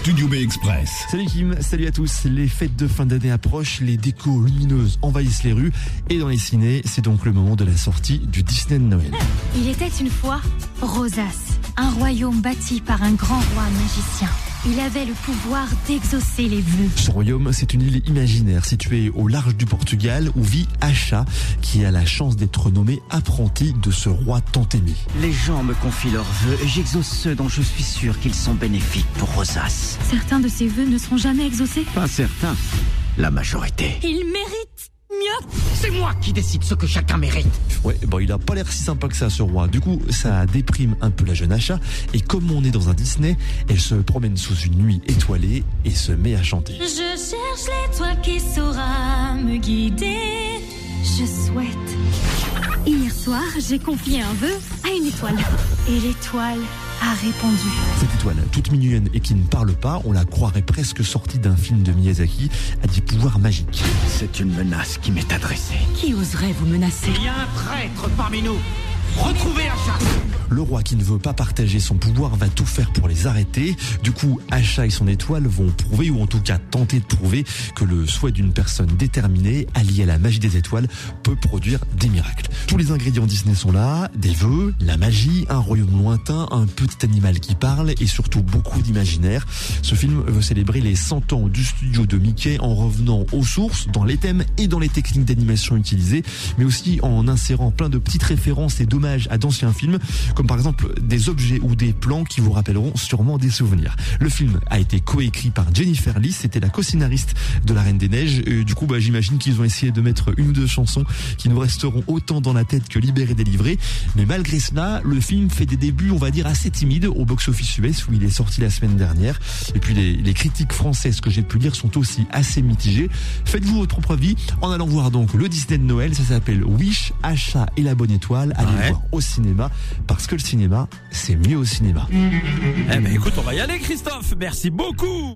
Studio B Express. Salut Kim, salut à tous. Les fêtes de fin d'année approchent, les décos lumineuses envahissent les rues et dans les ciné, c'est donc le moment de la sortie du Disney de Noël. Il était une fois Rosas, un royaume bâti par un grand roi magicien. Il avait le pouvoir d'exaucer les vœux. Ce royaume, c'est une île imaginaire située au large du Portugal où vit Acha, qui a la chance d'être nommé apprenti de ce roi tant aimé. Les gens me confient leurs vœux et j'exauce ceux dont je suis sûr qu'ils sont bénéfiques pour Rosas. Certains de ces vœux ne seront jamais exaucés. Pas certains. La majorité. Il mérite mieux. C'est moi qui décide ce que chacun mérite. Ouais, bon, il a pas l'air si sympa que ça, ce roi. Du coup, ça déprime un peu la jeune Acha. Et comme on est dans un Disney, elle se promène sous une nuit étoilée et se met à chanter. Je cherche l'étoile qui saura me guider. Je souhaite. Hier soir, j'ai confié un vœu à une étoile. Et l'étoile a répondu. Cette étoile, toute mignonne et qui ne parle pas, on la croirait presque sortie d'un film de Miyazaki, a des pouvoirs magiques. C'est une menace qui m'est adressée. Qui oserait vous menacer? Il y a un traître parmi nous. Retrouvez Acha. Le roi qui ne veut pas partager son pouvoir va tout faire pour les arrêter. Du coup, Acha et son étoile vont prouver, ou en tout cas tenter de prouver, que le souhait d'une personne déterminée, alliée à la magie des étoiles, peut produire des miracles. Tous les ingrédients Disney sont là, des vœux, la magie, un royaume lointain, un petit animal qui parle et surtout beaucoup d'imaginaire. Ce film veut célébrer les 100 ans du studio de Mickey en revenant aux sources, dans les thèmes et dans les techniques d'animation utilisées, mais aussi en insérant plein de petites références et d'hommages à d'anciens films, comme par exemple des objets ou des plans qui vous rappelleront sûrement des souvenirs. Le film a été coécrit par Jennifer Lee, c'était la co-scénariste de La Reine des Neiges, et du coup bah, j'imagine qu'ils ont essayé de mettre une ou deux chansons qui nous resteront autant dans la tête que libérées délivrées, mais malgré cela, le film fait des débuts, on va dire, assez timides au box-office US où il est sorti la semaine dernière, et puis les, les critiques françaises que j'ai pu lire sont aussi assez mitigées. Faites-vous votre propre avis en allant voir donc le Disney de Noël, ça s'appelle Wish, Achat et la bonne étoile, allez Ouais. voir au cinéma, parce que le cinéma, c'est mieux au cinéma. Eh ben écoute, on va y aller Christophe. Merci beaucoup.